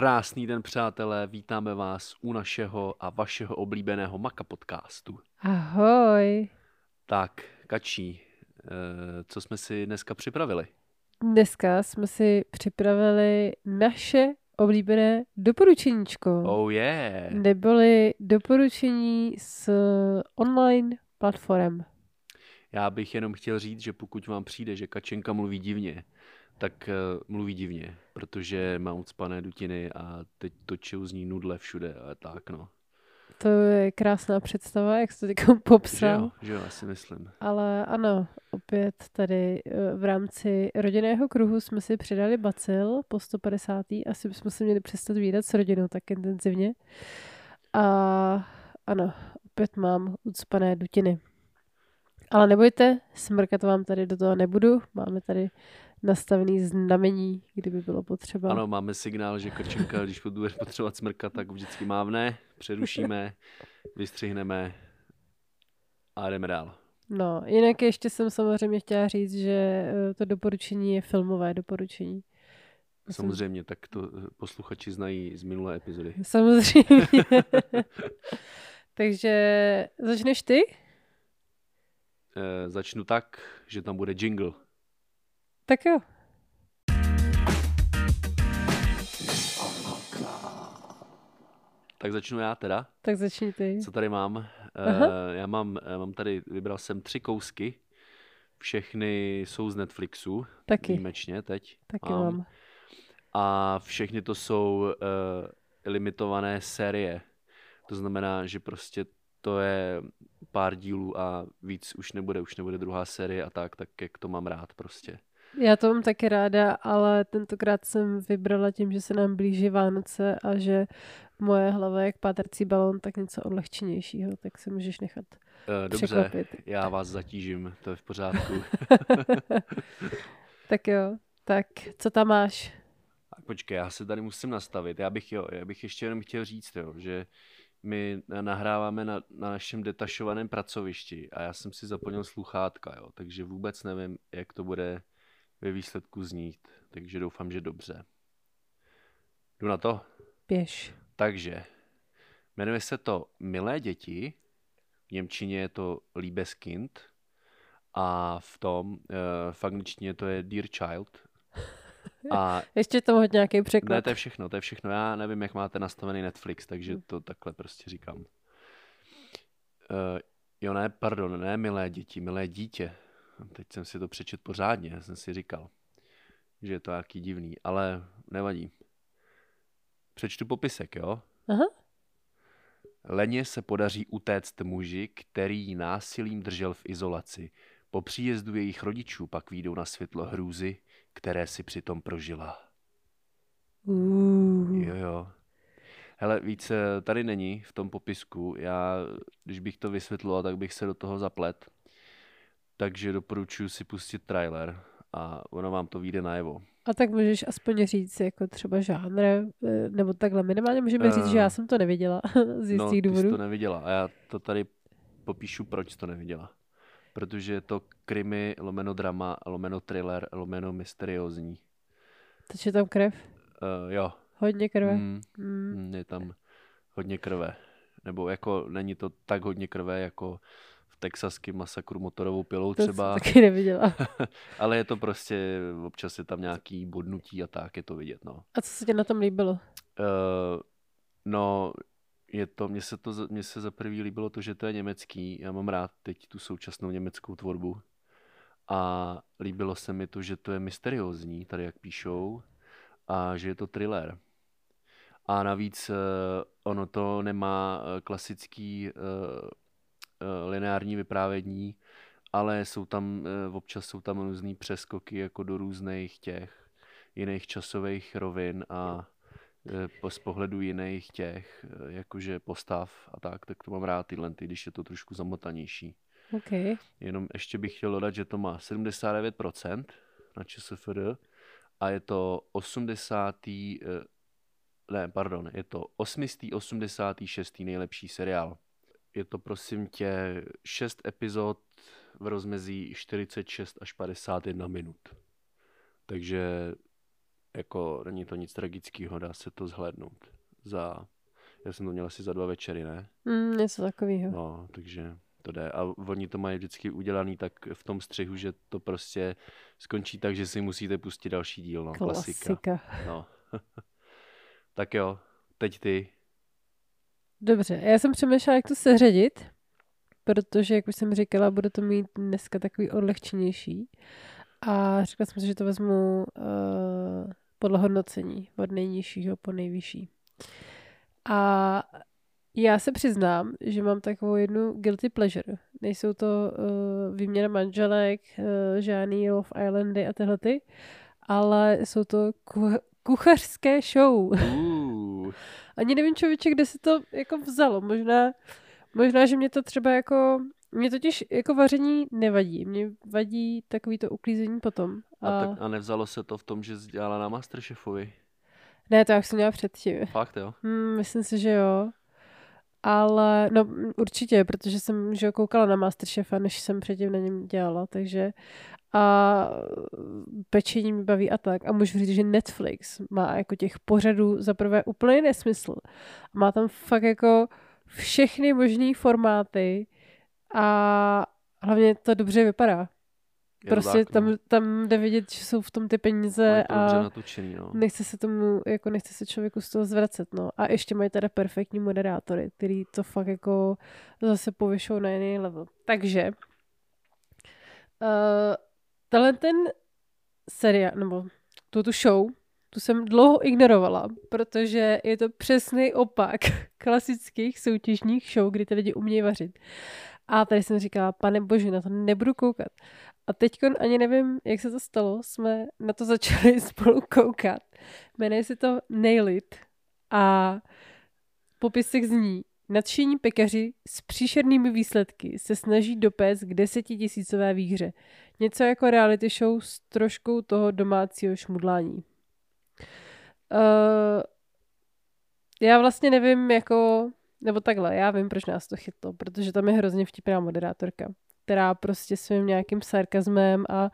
Krásný den, přátelé, vítáme vás u našeho a vašeho oblíbeného Maka podcastu. Ahoj. Tak, Kačí, eh, co jsme si dneska připravili? Dneska jsme si připravili naše oblíbené doporučeníčko. Oh yeah. Neboli doporučení z online platform. Já bych jenom chtěl říct, že pokud vám přijde, že Kačenka mluví divně, tak uh, mluví divně, protože má ucpané dutiny a teď točil z ní nudle všude a tak no. To je krásná představa, jak jsi to teď popsal. Že jo, že jo, já si myslím. Ale ano, opět tady eh, v rámci rodinného kruhu jsme si přidali bacil po 150. Asi jsme se měli přestat výdat s rodinou tak intenzivně. A ano, opět mám ucpané dutiny. Ale nebojte, smrkat vám tady do toho nebudu. Máme tady nastavený znamení, kdyby bylo potřeba. Ano, máme signál, že Krčenka, když bude potřebovat smrkat, tak vždycky mávne, přerušíme, vystřihneme a jdeme dál. No, jinak ještě jsem samozřejmě chtěla říct, že eh, to doporučení je filmové doporučení. Samozřejmě, tak to eh, posluchači znají z minulé epizody. Samozřejmě. Takže začneš ty? E, začnu tak, že tam bude jingle. Tak jo. Tak začnu já teda. Tak začni ty. Co tady mám? Aha. Uh, já mám, já mám tady, vybral jsem tři kousky. Všechny jsou z Netflixu. Taky. Výjimečně teď. Taky mám. mám. A všechny to jsou uh, limitované série. To znamená, že prostě to je pár dílů a víc už nebude, už nebude druhá série a tak, tak jak to mám rád prostě. Já to mám taky ráda, ale tentokrát jsem vybrala tím, že se nám blíží Vánoce a že moje hlava je jak pátrcí balon, tak něco odlehčenějšího, tak se můžeš nechat uh, Dobře, překvapit. já vás zatížím, to je v pořádku. tak jo, tak co tam máš? Tak počkej, já se tady musím nastavit. Já bych, jo, já bych ještě jenom chtěl říct, jo, že my nahráváme na, na našem detašovaném pracovišti a já jsem si zaplnil sluchátka, jo, takže vůbec nevím, jak to bude ve výsledku znít, takže doufám, že dobře. Jdu na to? Běž. Takže, jmenuje se to Milé děti, v Němčině je to Liebeskind a v tom, uh, v angličtině to je Dear Child. A Ještě to hodně nějaký překlad. Ne, to je všechno, to je všechno. Já nevím, jak máte nastavený Netflix, takže to takhle prostě říkám. Uh, jo, ne, pardon, ne milé děti, milé dítě. Teď jsem si to přečet pořádně, já jsem si říkal, že je to nějaký divný, ale nevadí. Přečtu popisek, jo? Aha. Leně se podaří utéct muži, který ji násilím držel v izolaci. Po příjezdu jejich rodičů pak výjdou na světlo hrůzy, které si přitom prožila. Uh. Jo, jo. Hele, víc tady není v tom popisku. Já, když bych to vysvětloval, tak bych se do toho zaplet takže doporučuji si pustit trailer a ono vám to vyjde najevo. A tak můžeš aspoň říct jako třeba žánr, eh, nebo takhle minimálně můžeme uh, říct, že já eh, jsem to neviděla z no, jistých no, důvodů. to neviděla a já to tady popíšu, proč to neviděla. Protože je to krimi, lomeno drama, lomeno thriller, lomeno mysteriózní. Takže je tam krev? Uh, jo. Hodně krve? Mm, mm. Je tam hodně krve. Nebo jako není to tak hodně krve, jako texaský masakru motorovou pilou to třeba. To taky neviděla. Ale je to prostě, občas je tam nějaký bodnutí a tak, je to vidět, no. A co se ti na tom líbilo? Uh, no, je to, mně se to, mně se za prvý líbilo to, že to je německý. Já mám rád teď tu současnou německou tvorbu. A líbilo se mi to, že to je mysteriózní, tady jak píšou, a že je to thriller. A navíc uh, ono to nemá uh, klasický Eh, lineární vyprávění, ale jsou tam, eh, občas jsou tam různý přeskoky jako do různých těch jiných časových rovin a eh, z pohledu jiných těch, jakože postav a tak, tak to mám rád tyhle, když je to trošku zamotanější. Okay. Jenom ještě bych chtěl dodat, že to má 79% na ČSFD a je to 80. Ne, pardon, je to 886. nejlepší seriál. Je to prosím tě 6 epizod v rozmezí 46 až 51 minut. Takže jako není to nic tragického, dá se to zhlédnout. Za, já jsem to měl asi za dva večery, ne? Mm, něco takového. No, takže to jde. A oni to mají vždycky udělaný tak v tom střihu, že to prostě skončí tak, že si musíte pustit další díl, no. Klasika. Klasika. No. tak jo, teď ty. Dobře, já jsem přemýšlela, jak to seřadit, protože, jak už jsem říkala, bude to mít dneska takový odlehčenější. A řekla jsem si, že to vezmu uh, podle hodnocení, od nejnižšího po nejvyšší. A já se přiznám, že mám takovou jednu guilty pleasure. Nejsou to uh, výměna manželek, uh, žádný Love Islandy a tyhle ty, ale jsou to ku- kuchařské show. Uh, Ani nevím, člověče, kde se to jako vzalo. Možná, možná, že mě to třeba jako... Mě totiž jako vaření nevadí. Mě vadí takový to uklízení potom. a, tak, a nevzalo se to v tom, že jsi dělala na Masterchefovi? Ne, to já už jsem měla předtím. Fakt jo? Hmm, myslím si, že jo. Ale, no určitě, protože jsem že jo, koukala na Masterchefa, než jsem předtím na něm dělala, takže a pečení mi baví a tak. A můžu říct, že Netflix má jako těch pořadů za prvé úplně nesmysl. Má tam fakt jako všechny možné formáty a hlavně to dobře vypadá. Je Prostě tak, no. tam, tam jde vidět, že jsou v tom ty peníze to a natočený, no. nechce se tomu, jako nechce se člověku z toho zvracet, no. A ještě mají teda perfektní moderátory, který to fakt jako zase povyšou na jiný level. Takže uh, tenhle ten seriál, nebo tuto show, tu jsem dlouho ignorovala, protože je to přesný opak klasických soutěžních show, kdy ty lidi umějí vařit. A tady jsem říkala, pane bože, na to nebudu koukat. A teď ani nevím, jak se to stalo, jsme na to začali spolu koukat. Jmenuje se to Nail It a popisek zní, nadšení pekaři s příšernými výsledky se snaží dopéct k desetitisícové výhře. Něco jako reality show s troškou toho domácího šmudlání. Uh, já vlastně nevím, jako, nebo takhle, já vím, proč nás to chytlo, protože tam je hrozně vtipná moderátorka, která prostě svým nějakým sarkazmem a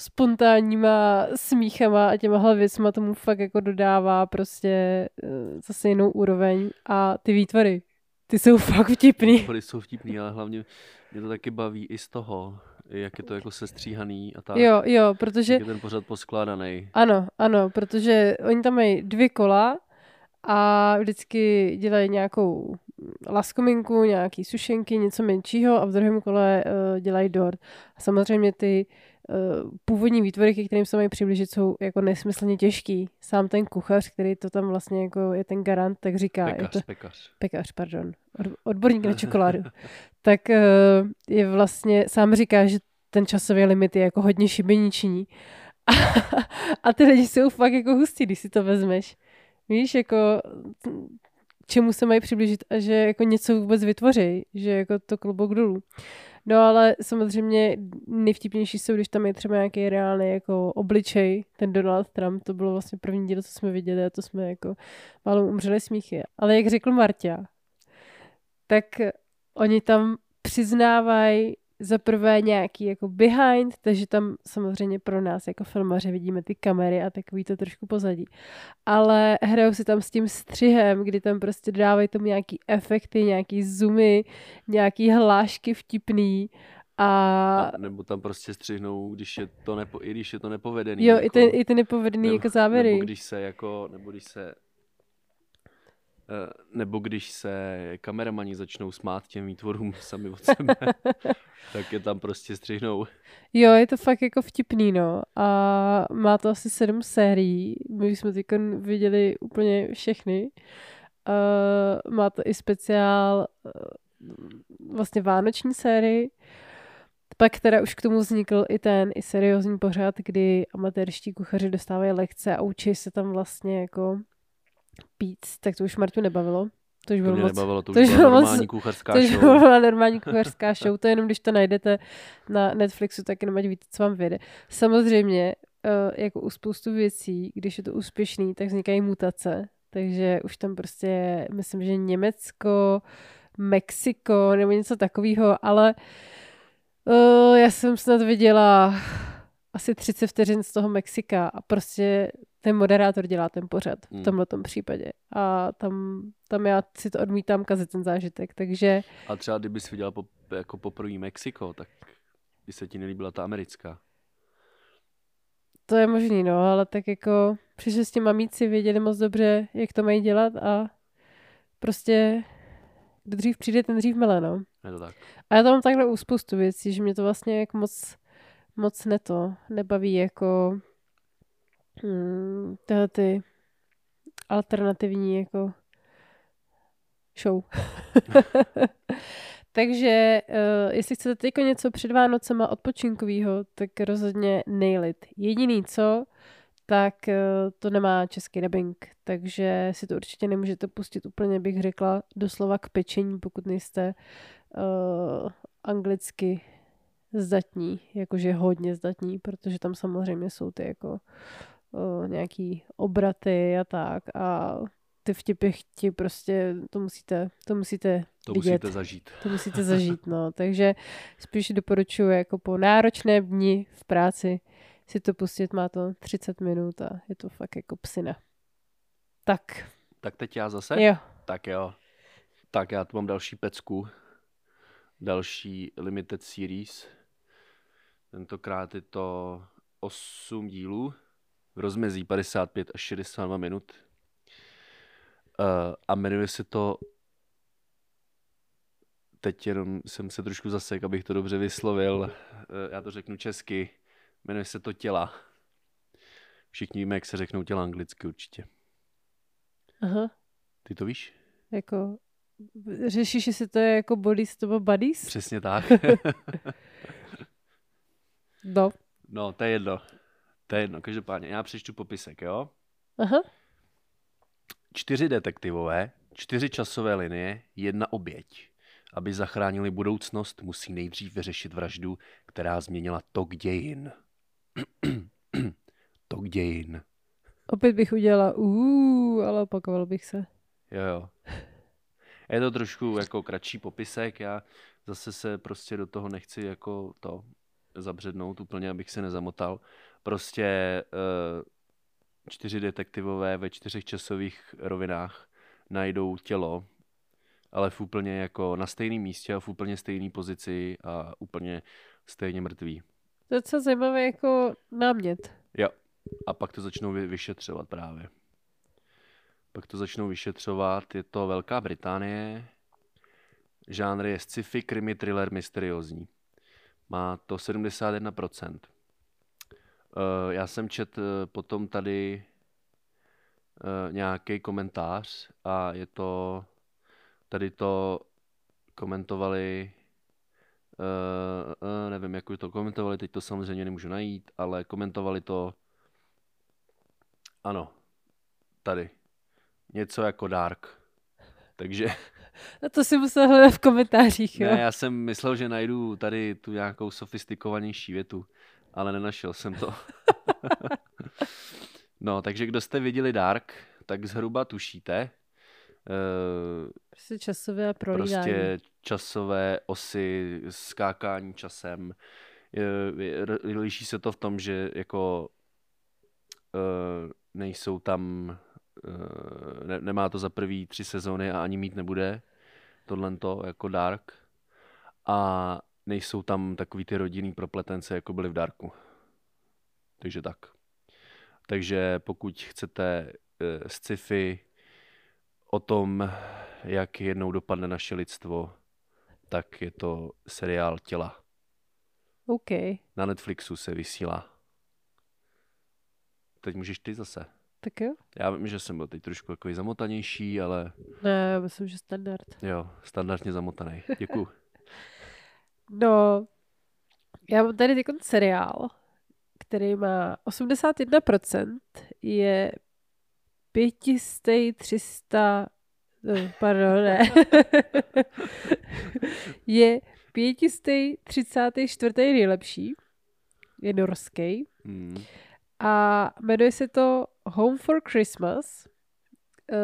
spontánníma smíchama a těma věcma tomu fakt jako dodává prostě uh, zase jinou úroveň a ty výtvory, ty jsou fakt vtipný. Byly jsou vtipný, ale hlavně mě to taky baví i z toho, jak je to jako sestříhaný a tak. Jo, jo, protože Jak je ten pořad poskládaný. Ano, ano, protože oni tam mají dvě kola a vždycky dělají nějakou laskominku, nějaký sušenky, něco menšího a v druhém kole uh, dělají dort. A samozřejmě ty uh, původní výtvory, ke kterým se mají přiblížit, jsou jako nesmyslně těžký. Sám ten kuchař, který to tam vlastně jako je ten garant, tak říká, je Pekař, to, pekař. pekař, pardon, od, odborník na čokoládu, tak uh, je vlastně, sám říká, že ten časový limit je jako hodně šibeniční. A, a ty lidi jsou fakt jako hustí, když si to vezmeš. Víš, jako čemu se mají přiblížit a že jako něco vůbec vytvoří, že jako to klobouk dolů. No ale samozřejmě nejvtipnější jsou, když tam je třeba nějaký reálný jako obličej, ten Donald Trump, to bylo vlastně první díl, co jsme viděli a to jsme jako málo umřeli smíchy. Ale jak řekl Marta, tak oni tam přiznávají za prvé nějaký jako behind, takže tam samozřejmě pro nás jako filmaře vidíme ty kamery a takový to trošku pozadí. Ale hrajou si tam s tím střihem, kdy tam prostě dávají tomu nějaký efekty, nějaký zoomy, nějaký hlášky vtipný a... A nebo tam prostě střihnou, když je to, nepo, i když je to nepovedený. Jo, jako, i ty, i ty nepovedený nebo, jako závěry. Nebo když se jako, nebo když se nebo když se kameramani začnou smát těm výtvorům sami od sebe, tak je tam prostě střihnou. Jo, je to fakt jako vtipný, no. A má to asi sedm sérií. My jsme teď viděli úplně všechny. Uh, má to i speciál uh, vlastně vánoční sérii. Pak teda už k tomu vznikl i ten i seriózní pořad, kdy amatérští kuchaři dostávají lekce a učí se tam vlastně jako pít, tak to už Martu nebavilo. To už To bylo mě moc, nebavilo, to to už byla normální kuchařská to show. byla normální kuchařská show, to jenom když to najdete na Netflixu, tak jenom ať víte, co vám vyjde. Samozřejmě, eh, jako u spoustu věcí, když je to úspěšný, tak vznikají mutace, takže už tam prostě je, myslím, že Německo, Mexiko nebo něco takového, ale uh, já jsem snad viděla asi 30 vteřin z toho Mexika a prostě ten moderátor dělá ten pořad Hmm. v tomhle případě. A tam, tam já si to odmítám kazit ten zážitek, takže A třeba kdybys viděla po, jako poprvé Mexiko, tak by se ti nelíbila ta americká. to je možný, no, ale tak jako přišli s těmi mamíci, věděli moc dobře, jak to mají dělat a prostě kdo dřív přijde, ten dřív mele, no. Je to tak. A já tam mám takhle spoustu věcí, že mě to vlastně jako moc, moc neto nebaví jako hmm, tyhle ty alternativní jako show. Takže uh, jestli chcete teď něco před Vánocema odpočinkového, tak rozhodně nail it. Jediný co, tak uh, to nemá český dubbing, takže si to určitě nemůžete pustit úplně, bych řekla, doslova k pečení, pokud nejste uh, anglicky zdatní, jakože hodně zdatní, protože tam samozřejmě jsou ty jako uh, nějaký obraty a tak a ty vtipy ti prostě, to musíte, to musíte To vidět. musíte zažít. To musíte zažít, no. Takže spíš doporučuji jako po náročné dni v práci si to pustit, má to 30 minut a je to fakt jako psina. Tak, Tak teď já zase? jo. Tak jo. Tak já tu mám další pecku. Další limited series. Tentokrát je to 8 dílů rozmezí 55 až 62 minut. Uh, a jmenuje se to teď jenom jsem se trošku zasek, abych to dobře vyslovil. Uh, já to řeknu česky. Jmenuje se to Těla. Všichni víme, jak se řeknou těla anglicky určitě. Aha, Ty to víš? jako řešíš, jestli to je jako bodies nebo buddies? Přesně tak. No. no, to je jedno. To je jedno. Každopádně, já přečtu popisek, jo? Aha, Čtyři detektivové, čtyři časové linie, jedna oběť. Aby zachránili budoucnost, musí nejdřív vyřešit vraždu, která změnila tok dějin. tok dějin. opět bych udělala uuu, ale opakoval bych se. Jo, jo. Je to trošku jako kratší popisek, já zase se prostě do toho nechci jako to zabřednout úplně, abych se nezamotal. Prostě eh, čtyři detektivové ve čtyřech časových rovinách najdou tělo, ale v úplně jako na stejném místě a v úplně stejné pozici a úplně stejně mrtví. To je docela zajímavé jako námět. Jo. A pak to začnou vy- vyšetřovat právě. Pak to začnou vyšetřovat, je to Velká Británie, žánr je sci-fi, krimi, thriller, mysteriózní. Má to 71%. Uh, já jsem čet uh, potom tady uh, nějaký komentář a je to, tady to komentovali, uh, uh, nevím, jak to komentovali, teď to samozřejmě nemůžu najít, ale komentovali to, ano, tady, něco jako Dark. Takže A to si musel hledat v komentářích, jo? ne, já jsem myslel, že najdu tady tu nějakou sofistikovanější větu, ale nenašel jsem to. no, takže kdo jste viděli Dark, tak zhruba tušíte. eh, Prostě časové prolídání. prostě časové osy, skákání časem. Liší se to v tom, že jako eh, nejsou tam, eh, ne, nemá to za prvý tři sezóny a ani mít nebude, tohle to jako Dark. A nejsou tam takový ty rodinný propletence, jako byly v Darku. Takže tak. Takže pokud chcete eh, sci-fi o tom, jak jednou dopadne naše lidstvo, tak je to seriál Těla. OK. Na Netflixu se vysílá. Teď můžeš ty zase. Tak jo. Já vím, že jsem byl teď trošku takový zamotanější, ale Ne, myslím, že standard. jo, standardně zamotaný. Děkuju. No, já mám tady teď seriál, který má 81%, je 5300, no, pardon, ne, je 534. nejlepší, je norský Hmm. a jmenuje se to Home for Christmas, uh,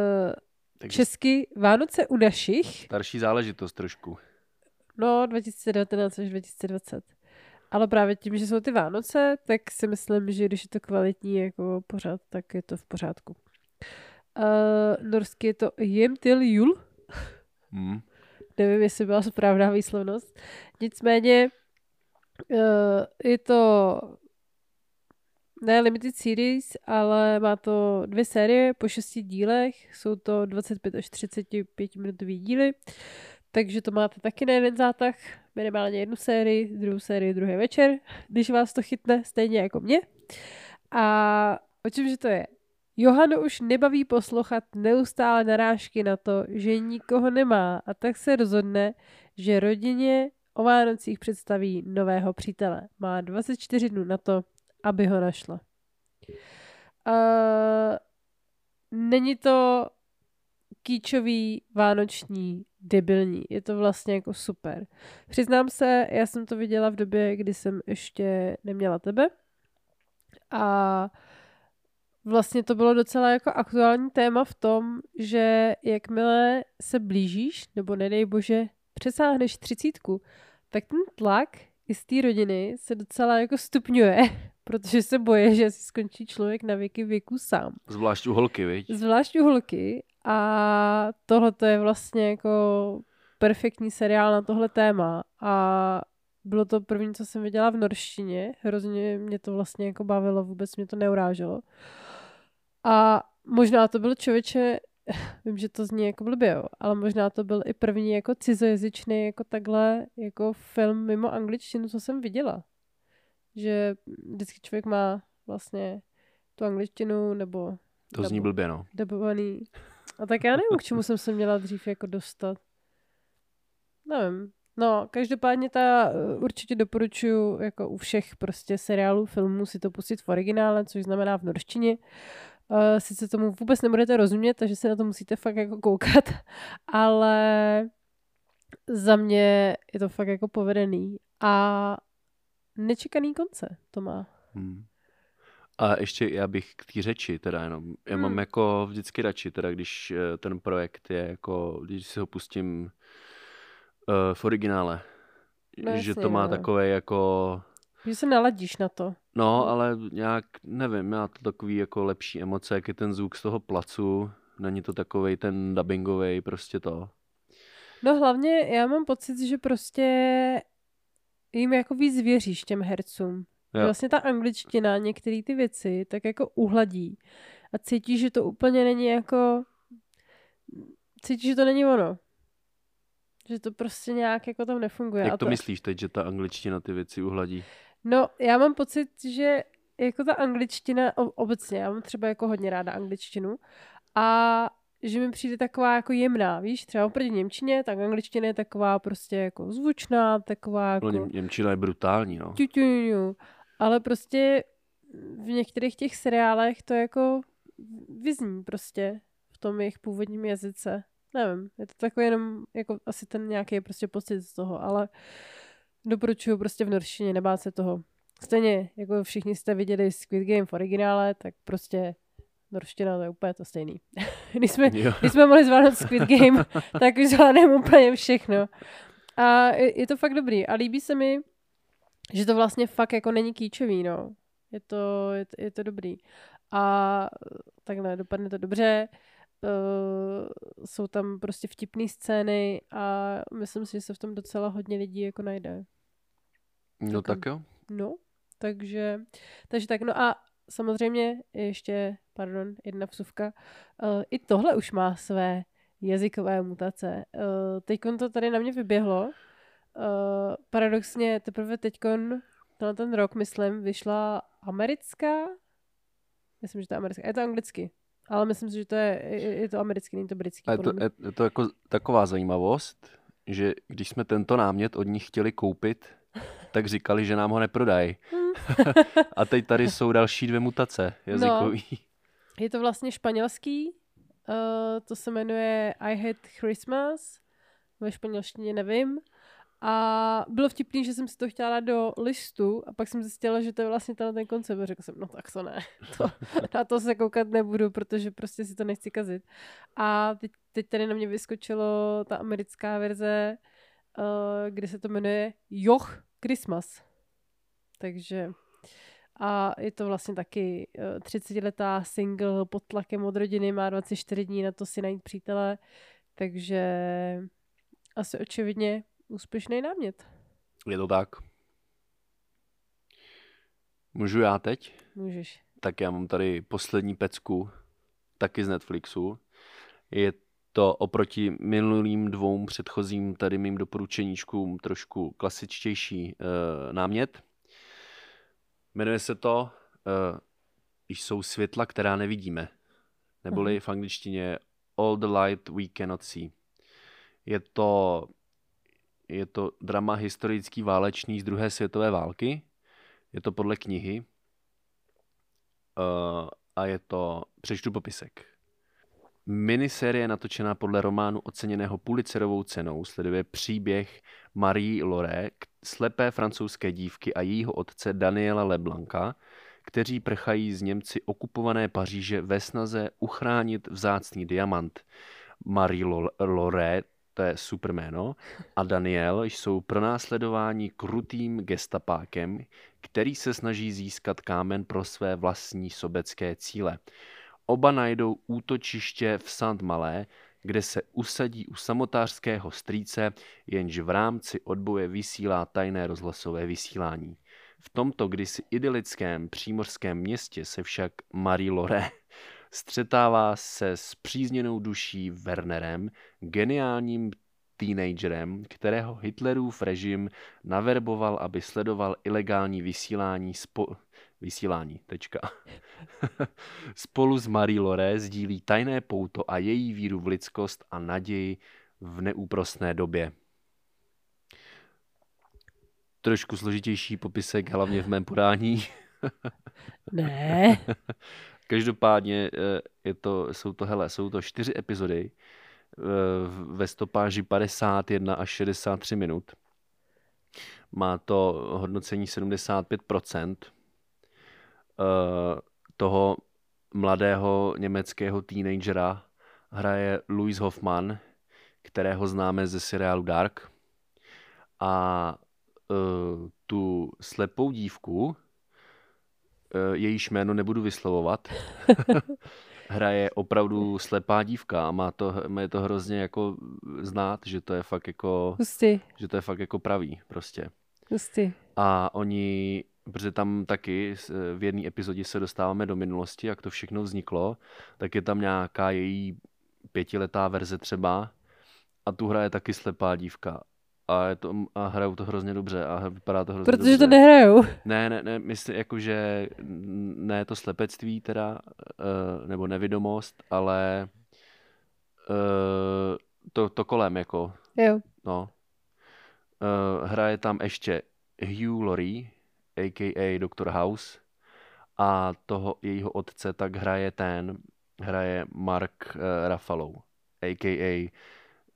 Takže česky Vánoce u našich, starší záležitost trošku. No, 2019 až 2020. Ale právě tím, že jsou ty Vánoce, tak si myslím, že když je to kvalitní jako pořád, tak je to v pořádku. Uh, norsky je to Jem til jul. Hmm. Nevím, jestli byla správná výslovnost. Nicméně uh, je to ne limited series, ale má to dvě série po šesti dílech. Jsou to 25 až 35 minutový díly. Takže to máte taky na jeden zátah, minimálně jednu sérii, druhou sérii druhý večer, když vás to chytne, stejně jako mě. A o čem že to je? Johanu už nebaví poslouchat neustále narážky na to, že nikoho nemá a tak se rozhodne, že rodině o Vánocích představí nového přítele. Má 24 dnů na to, aby ho našla. Uh, není to kýčový, vánoční, debilní. Je to vlastně jako super. Přiznám se, já jsem to viděla v době, kdy jsem ještě neměla tebe. A vlastně to bylo docela jako aktuální téma v tom, že jakmile se blížíš, nebo nedej bože, přesáhneš třicítku, tak ten tlak i z té rodiny se docela jako stupňuje, protože se boje, že si skončí člověk na věky věku sám. Zvlášť u holky, viď? Zvlášť u holky. A tohle to je vlastně jako perfektní seriál na tohle téma. A bylo to první, co jsem viděla v norštině. Hrozně mě to vlastně jako bavilo, vůbec mě to neuráželo. A možná to byl člověče, vím, že to zní jako blbě, jo, ale možná to byl i první jako cizojazyčný jako takhle jako film mimo angličtinu, co jsem viděla. Že vždycky člověk má vlastně tu angličtinu nebo to zní blbě, no. Debovaný. A tak já nevím, k čemu jsem se měla dřív jako dostat. Nevím. No, každopádně ta uh, určitě doporučuji jako u všech prostě seriálů, filmů si to pustit v originále, což znamená v norštině. Uh, sice tomu vůbec nebudete rozumět, takže se na to musíte fakt jako koukat, ale za mě je to fakt jako povedený a nečekaný konce to má. Hmm. A ještě já bych k té řeči teda jenom, já hmm. mám jako vždycky radši teda, když eh, ten projekt je jako, když si ho pustím uh, v originále, no, že to má takové jako... Že se naladíš na to. No, ale nějak, nevím, má to takový jako lepší emoce, jak je ten zvuk z toho placu, není to takový ten dubbingový, prostě to. No hlavně já mám pocit, že prostě jim jako víc věříš těm hercům. Jo. Vlastně ta angličtina, některé ty věci, tak jako uhladí. A cítíš, že to úplně není jako... Cítíš, že to není ono. Že to prostě nějak jako tam nefunguje. Jak to, to myslíš teď, že ta angličtina ty věci uhladí? No, já mám pocit, že jako ta angličtina, obecně, já mám třeba jako hodně ráda angličtinu a že mi přijde taková jako jemná, víš, třeba oproti Němčině, tak angličtina je taková prostě jako zvučná, taková jako... No, Němčina je brutální, no. Ale prostě v některých těch seriálech to jako vyzní prostě v tom jejich původním jazyce. Nevím, je to takový jenom jako asi ten nějaký prostě pocit z toho, ale doporučuju prostě v norštině, nebát se toho. Stejně, jako všichni jste viděli Squid Game v originále, tak prostě norština to je úplně to stejný. když, jsme, když jsme mohli zvládnout Squid Game, tak už zvládneme úplně všechno. A je, je to fakt dobrý. A líbí se mi, že to vlastně fakt jako není kýčový, no. Je to, je, je to dobrý. A takhle dopadne to dobře. Uh, jsou tam prostě vtipné scény a myslím si, že se v tom docela hodně lidí jako najde. No tak, tak jo. No, takže, takže tak, no a samozřejmě ještě, pardon, jedna vsuvka, uh, i tohle už má své jazykové mutace. Uh, teď to tady na mě vyběhlo, Uh, paradoxně teprve teď tenhle ten rok, myslím, vyšla americká, myslím, že to je americká, je to anglicky, ale myslím si, že to je, je, je to americký, není to britský. je to, je, je to jako taková zajímavost, že když jsme tento námět od nich chtěli koupit, tak říkali, že nám ho neprodají. Hmm. A teď tady jsou další dvě mutace jazykový. No, je to vlastně španělský, uh, to se jmenuje I Hate Christmas, ve španělštině nevím. A bylo vtipný, že jsem si to chtěla dát do listu a pak jsem zjistila, že to je vlastně ten, ten koncept. A řekla jsem, no tak to ne. To, na to se koukat nebudu, protože prostě si to nechci kazit. A teď, teď tady na mě vyskočilo ta americká verze, uh, kde se to jmenuje Joch Christmas. Takže a je to vlastně taky 30-letá single pod tlakem od rodiny, má 24 dní na to si najít přítele, takže asi očividně úspěšný námět. Je to tak. Můžu já teď? Můžeš. Tak já mám tady poslední pecku, taky z Netflixu. Je to oproti minulým dvou předchozím tady mým doporučeníčkům trošku klasičtější uh, námět. Jmenuje se to uh, Jsou světla, která nevidíme. Neboli uh-huh. v angličtině All the light we cannot see. Je to, je to drama historický válečný z druhé světové války. Je to podle knihy. Uh, a je to, přečtu popisek. Minisérie natočená podle románu oceněného Pulitzerovou cenou sleduje příběh Marie Loré, slepé francouzské dívky a jejího otce Daniela Leblanca, kteří prchají z Němci okupované Paříže ve snaze uchránit vzácný diamant. Marie Loré, to je super jméno, a Daniel jsou pronásledováni krutým gestapákem, který se snaží získat kámen pro své vlastní sobecké cíle. Oba najdou útočiště v Saint Malé, kde se usadí u samotářského strýce, jenž v rámci odboje vysílá tajné rozhlasové vysílání. V tomto kdysi idylickém přímořském městě se však Marie Lore střetává se s přízněnou duší Wernerem, geniálním teenagerem, kterého Hitlerův režim naverboval, aby sledoval ilegální vysílání spo- vysílání. Tečka. Spolu s Marie Lore sdílí tajné pouto a její víru v lidskost a naději v neúprostné době. Trošku složitější popisek, hlavně v mém podání. ne. Každopádně eh, je to, jsou to, hele, jsou to čtyři epizody eh, ve stopáži 51 až 63 minut. Má to hodnocení 75%. Eh, toho mladého německého teenagera hraje Louis Hoffman, kterého známe ze seriálu Dark. A tu slepou dívku, jejíž jméno nebudu vyslovovat, hraje opravdu slepá dívka a má to, má to hrozně jako znát, že to je fakt jako, Hustý. že to je fakt jako pravý prostě. Hustý. A oni protože tam taky v jedné epizodě se dostáváme do minulosti, jak to všechno vzniklo, tak je tam nějaká její pětiletá verze třeba a tu hraje taky slepá dívka. A, je to, a hrajou to hrozně dobře a vypadá to hrozně Protože dobře. to nehrajou. Ne, ne, ne, myslím, jakože ne to slepectví teda, uh, nebo nevidomost, ale uh, to, to kolem, jako. Jo. No. Uh, hraje tam ještě Hugh Laurie, a.k.a. Dr. House a toho jejího otce tak hraje ten, hraje Mark uh, Ruffalo, a.k.a.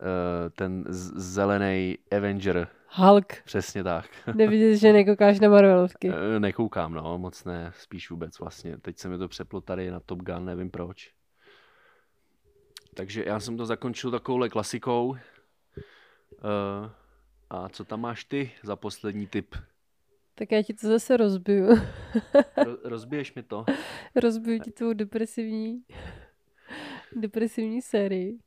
Eh, ten zelený Avenger. Hulk. Přesně tak. Nevidíš, že nekoukáš na Marvelovky. Uh, nekoukám, no, moc ne, spíš vůbec vlastně. Teď se mi to přeplo tady na Top Gun, nevím proč. Takže já jsem to zakončil takovouhle klasikou. Uh, a co tam máš ty za poslední tip? Tak já ti to zase rozbiju. Ro- rozbiješ mi to? Rozbiju ti tvou depresivní, depresivní sérii.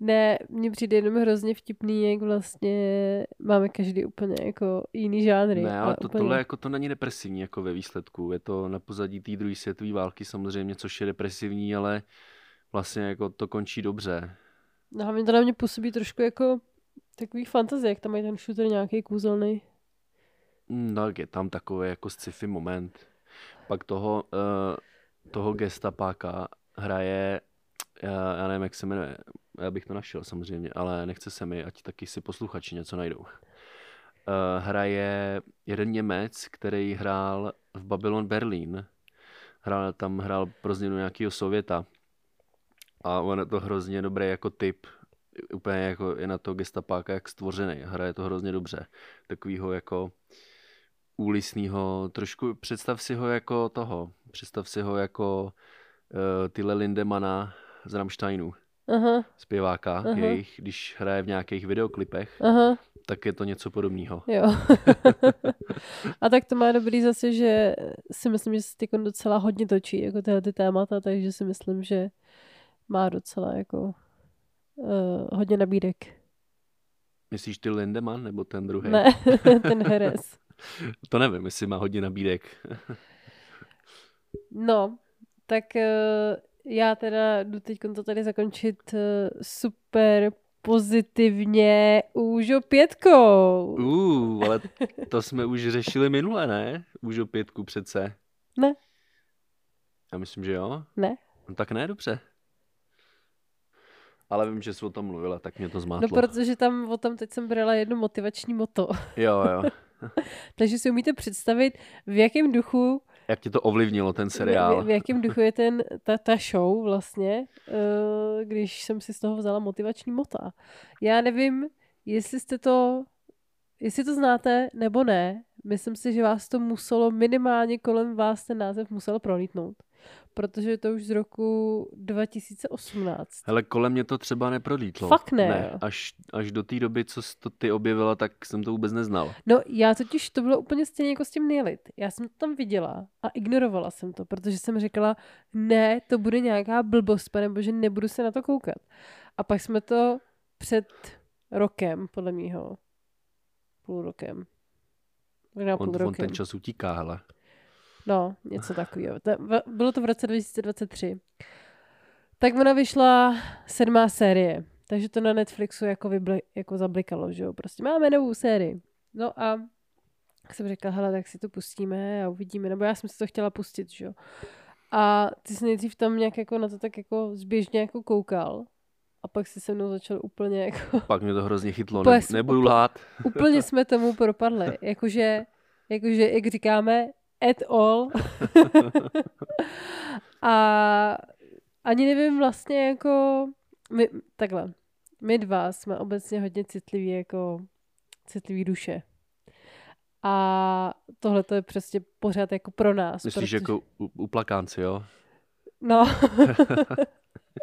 Ne, mně přijde jenom hrozně vtipný, jak vlastně máme každý úplně jako jiný žánry. Ne, ale to, úplně... tohle jako to není depresivní jako ve výsledku. Je to na pozadí té druhé světové války samozřejmě, což je depresivní, ale vlastně jako to končí dobře. No a mě to na mě působí trošku jako takový fantazie, jak tam mají ten shooter nějaký kůzelný. No, je tam takový jako sci-fi moment. Pak toho, uh, toho gestapáka hraje, já, já nevím, jak se jmenuje, já bych to našel samozřejmě, ale nechce se mi, ať taky si posluchači něco najdou. Uh, hraje jeden Němec, který hrál v Babylon Berlin. Hrál, tam hrál pro změnu nějakého Sověta. A on je to hrozně dobrý jako typ. Úplně jako je na to gestapáka jak stvořený. Hraje to hrozně dobře. Takovýho jako úlisného, trošku představ si ho jako toho, představ si ho jako uh, Tyle Lindemana z Rammsteinu. Aha, zpěváka Aha. jejich, když hraje v nějakých videoklipech, aha, tak je to něco podobného. jo. a tak to má dobrý zase, že si myslím, že se teď docela hodně točí, jako tyhle ty témata, takže si myslím, že má docela jako uh, hodně nabídek. Myslíš ty Lindemann nebo ten druhý? Ne, ten herec. To nevím, jestli má hodně nabídek. No, tak uh, já teda jdu teď to tady zakončit uh, super pozitivně už o pětkou. Uh, ale to jsme už řešili minule, ne? Už o pětku přece. Ne. Já myslím, že jo. Ne? No tak ne, dobře. Ale vím, že jsi o tom mluvila, tak mě to No, zmátlo. protože tam o tom teď jsem brala jedno motivační moto. Jo, jo. Takže si umíte představit, v jakém duchu, Jak tě to ovlivnilo, ten seriál? v, v jakém duchu je ten, ta, ta show vlastně, uh, když jsem si z toho vzala motivační mota. Já nevím, jestli jste to, jestli to znáte nebo ne. Myslím si, že vás to muselo minimálně kolem vás ten název musel prolítnout. Protože je to už z roku 2018. Hele, kolem mě to třeba neprodlítlo. Fakt ne, ne až, až do té doby, co jsi to ty objevila, tak jsem to vůbec neznal. No já totiž, to bylo úplně stejně jako s tím Nilit. Já jsem to tam viděla a ignorovala jsem to, protože jsem říkala, ne, to bude nějaká blbost, nebo že nebudu se na to koukat. A pak jsme to před rokem, podle mýho, půl rokem. Možná půl On, on rokem. ten čas utíká, hele. No, něco takového. Bylo to v roce 2023. Tak ona vyšla sedmá série, takže to na Netflixu jako, vyble, jako zablikalo, že jo. Prostě máme novou sérii. No a tak jsem řekla, hele, tak si to pustíme a uvidíme, nebo já jsem si to chtěla pustit, že jo. A ty jsi nejdřív tam nějak jako na to tak jako zběžně jako koukal a pak si se mnou začal úplně jako, Pak mě to hrozně chytlo, ne, nebudu úplně- lhát. úplně jsme tomu propadli. Jakože, jakože, jak říkáme, at all. a ani nevím vlastně jako, my, takhle, my dva jsme obecně hodně citliví jako citlivý duše. A tohle to je přesně pořád jako pro nás. Myslíš jako u, u plakánci, jo? No.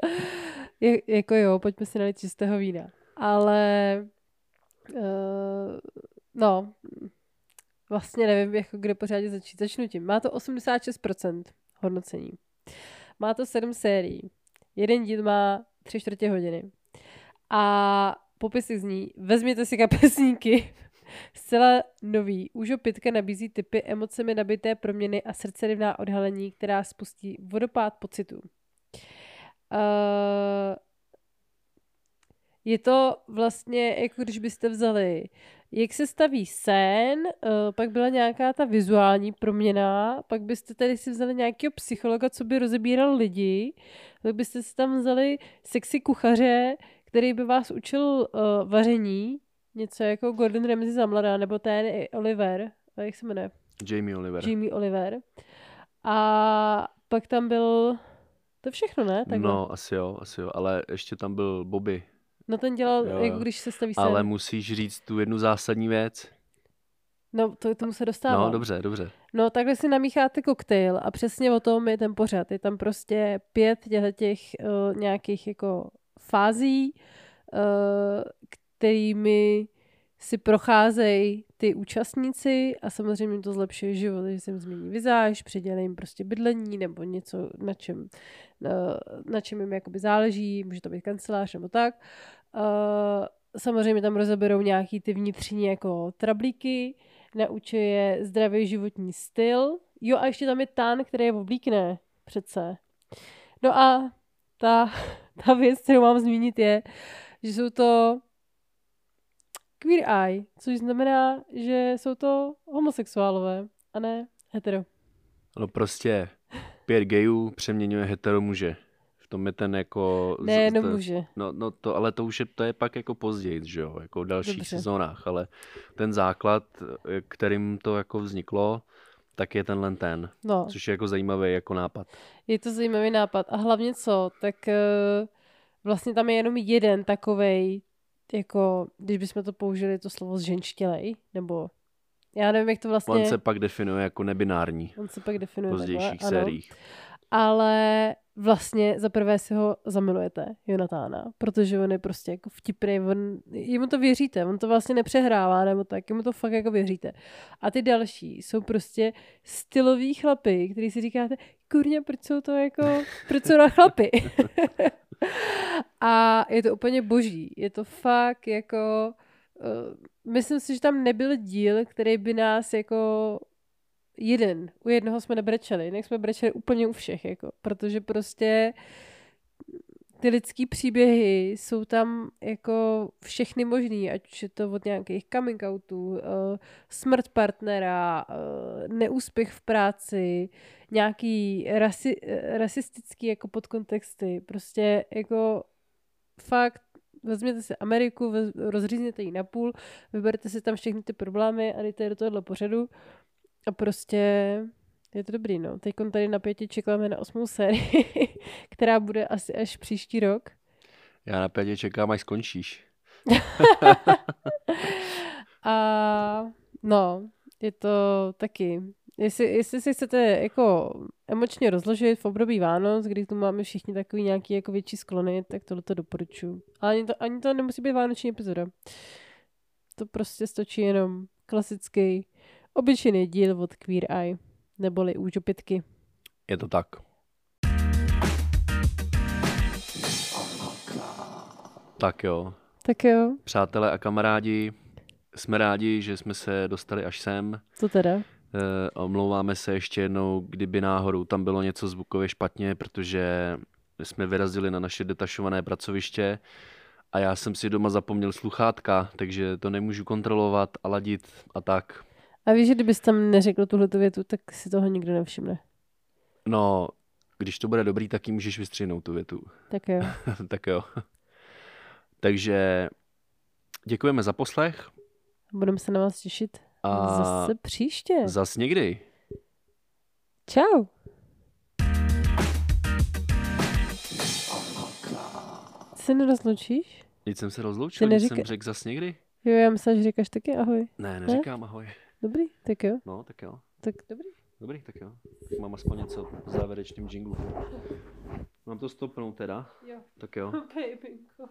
Je, jako jo, pojďme si nalít čistého vína. Ale uh, no, vlastně nevím, jako kde pořádně začít. Začnu tím. Má to 86% hodnocení. Má to 7 sérií. Jeden díl má 3 čtvrtě hodiny. A popisy zní, vezměte si kapesníky. Zcela nový. Užo Pitka nabízí typy emocemi nabité proměny a srdcerivná odhalení, která spustí vodopád pocitů. Uh, je to vlastně, jako když byste vzali, jak se staví sen, uh, pak byla nějaká ta vizuální proměna, pak byste tady si vzali nějakého psychologa, co by rozebíral lidi, pak byste si tam vzali sexy kuchaře, který by vás učil uh, vaření, něco jako Gordon Ramsay za mladá, nebo ten Oliver, a jak se jmenuje? Jamie Oliver. Jamie Oliver. A pak tam byl, to všechno, ne? Takhle. No, asi jo, asi jo, ale ještě tam byl Bobby. No ten dělal, Jo, jako když se staví sen. Ale musíš říct tu jednu zásadní věc. No, to, tomu se dostává. No, dobře, dobře. No, takhle si namícháte koktejl a přesně o tom je ten pořad. Je tam prostě pět těch uh, nějakých jako fází, uh, kterými si procházejí ty účastníci a samozřejmě to zlepšuje život, že se jim změní vizáž, přidělí jim prostě bydlení nebo něco, na čem, na, na čem jim jakoby záleží, může to být kancelář nebo tak. Uh, samozřejmě tam rozeberou nějaký ty vnitřní jako trablíky, naučí je zdravý životní styl. Jo a ještě tam je tán, který je oblíkne přece. No a ta, ta věc, kterou mám zmínit je, že jsou to queer eye, což znamená, že jsou to homosexuálové a ne hetero. No prostě pět gayů přeměňuje hetero muže. V tom je ten jako... z- Ne jenom to- muže. No, no to, ale to už je, to je pak jako později, že jo, jako v dalších Dobře. sezónách, ale ten základ, eh, kterým to jako vzniklo, tak je tenhle ten, No, což je jako zajímavý jako nápad. je to zajímavý nápad. A hlavně co, tak eh, vlastně tam je jenom jeden takovej, jako, když bychom to použili to slovo zženštělej, nebo já nevím, jak to vlastně... On se pak definuje jako nebinární On se pak definuje v pozdějších takhle, ano. Ale vlastně za prvé si ho zamilujete, Jonatána, protože on je prostě jako vtipný, on, jemu to věříte, on to vlastně nepřehrává, nebo tak, jemu to fakt jako věříte. A ty další jsou prostě styloví chlapy, který si říkáte, kurně, proč jsou to jako, proč jsou na chlapy? a je to úplně boží, je to fakt jako, uh, myslím si, že tam nebyl díl, který by nás jako jeden. U jednoho jsme nebrečeli, jinak jsme brečeli úplně u všech, jako, protože prostě ty lidský příběhy jsou tam jako všechny možný, ať už je to od nějakých coming outů, uh, smrt partnera, uh, neúspěch v práci, nějaký rasi, rasistický jako podkontexty, prostě jako fakt vezměte si Ameriku, rozřízněte ji na půl, vyberte si tam všechny ty problémy a dejte je do tohohle pořadu a prostě je to dobrý, no. Teď tady na pěti čekáme na osmou sérii, která bude asi až příští rok. Já na pěti čekám, až skončíš. a no, je to taky. Jestli, jestli si chcete jako emočně rozložit v období Vánoc, kdy tu máme všichni takový nějaký jako větší sklony, tak tohle to doporučuji. Ale ani to, ani to nemusí být vánoční epizoda. To prostě stočí jenom klasický Obyčejný díl od Queer Eye, neboli úžopitky. Je to tak. Tak jo. Tak jo. Přátelé a kamarádi, jsme rádi, že jsme se dostali až sem. Co teda? E, omlouváme se ještě jednou, kdyby náhodou tam bylo něco zvukově špatně, protože jsme vyrazili na naše detašované pracoviště a já jsem si doma zapomněl sluchátka, takže to nemůžu kontrolovat a ladit a tak. A víš, že kdybys tam neřekl tuhle větu, tak si toho nikdo nevšimne. No, když to bude dobrý, tak ji můžeš vystřihnout tu větu. Tak jo. tak jo. Takže děkujeme za poslech. Budeme se na vás těšit a zase příště. Zas někdy. Čau. Se nerozlučíš? Teď jsem se rozloučil, neříka... jsem řekl zas někdy. Jo, já myslím, že říkáš taky ahoj. Ne, neříkám ne? ahoj. Dobrý, tak jo. No, tak jo. Tak dobrý. Dobrý, tak jo. Mám aspoň něco v závěrečném jinglu. Mám to stopnout teda? Jo. Tak jo. Babynko.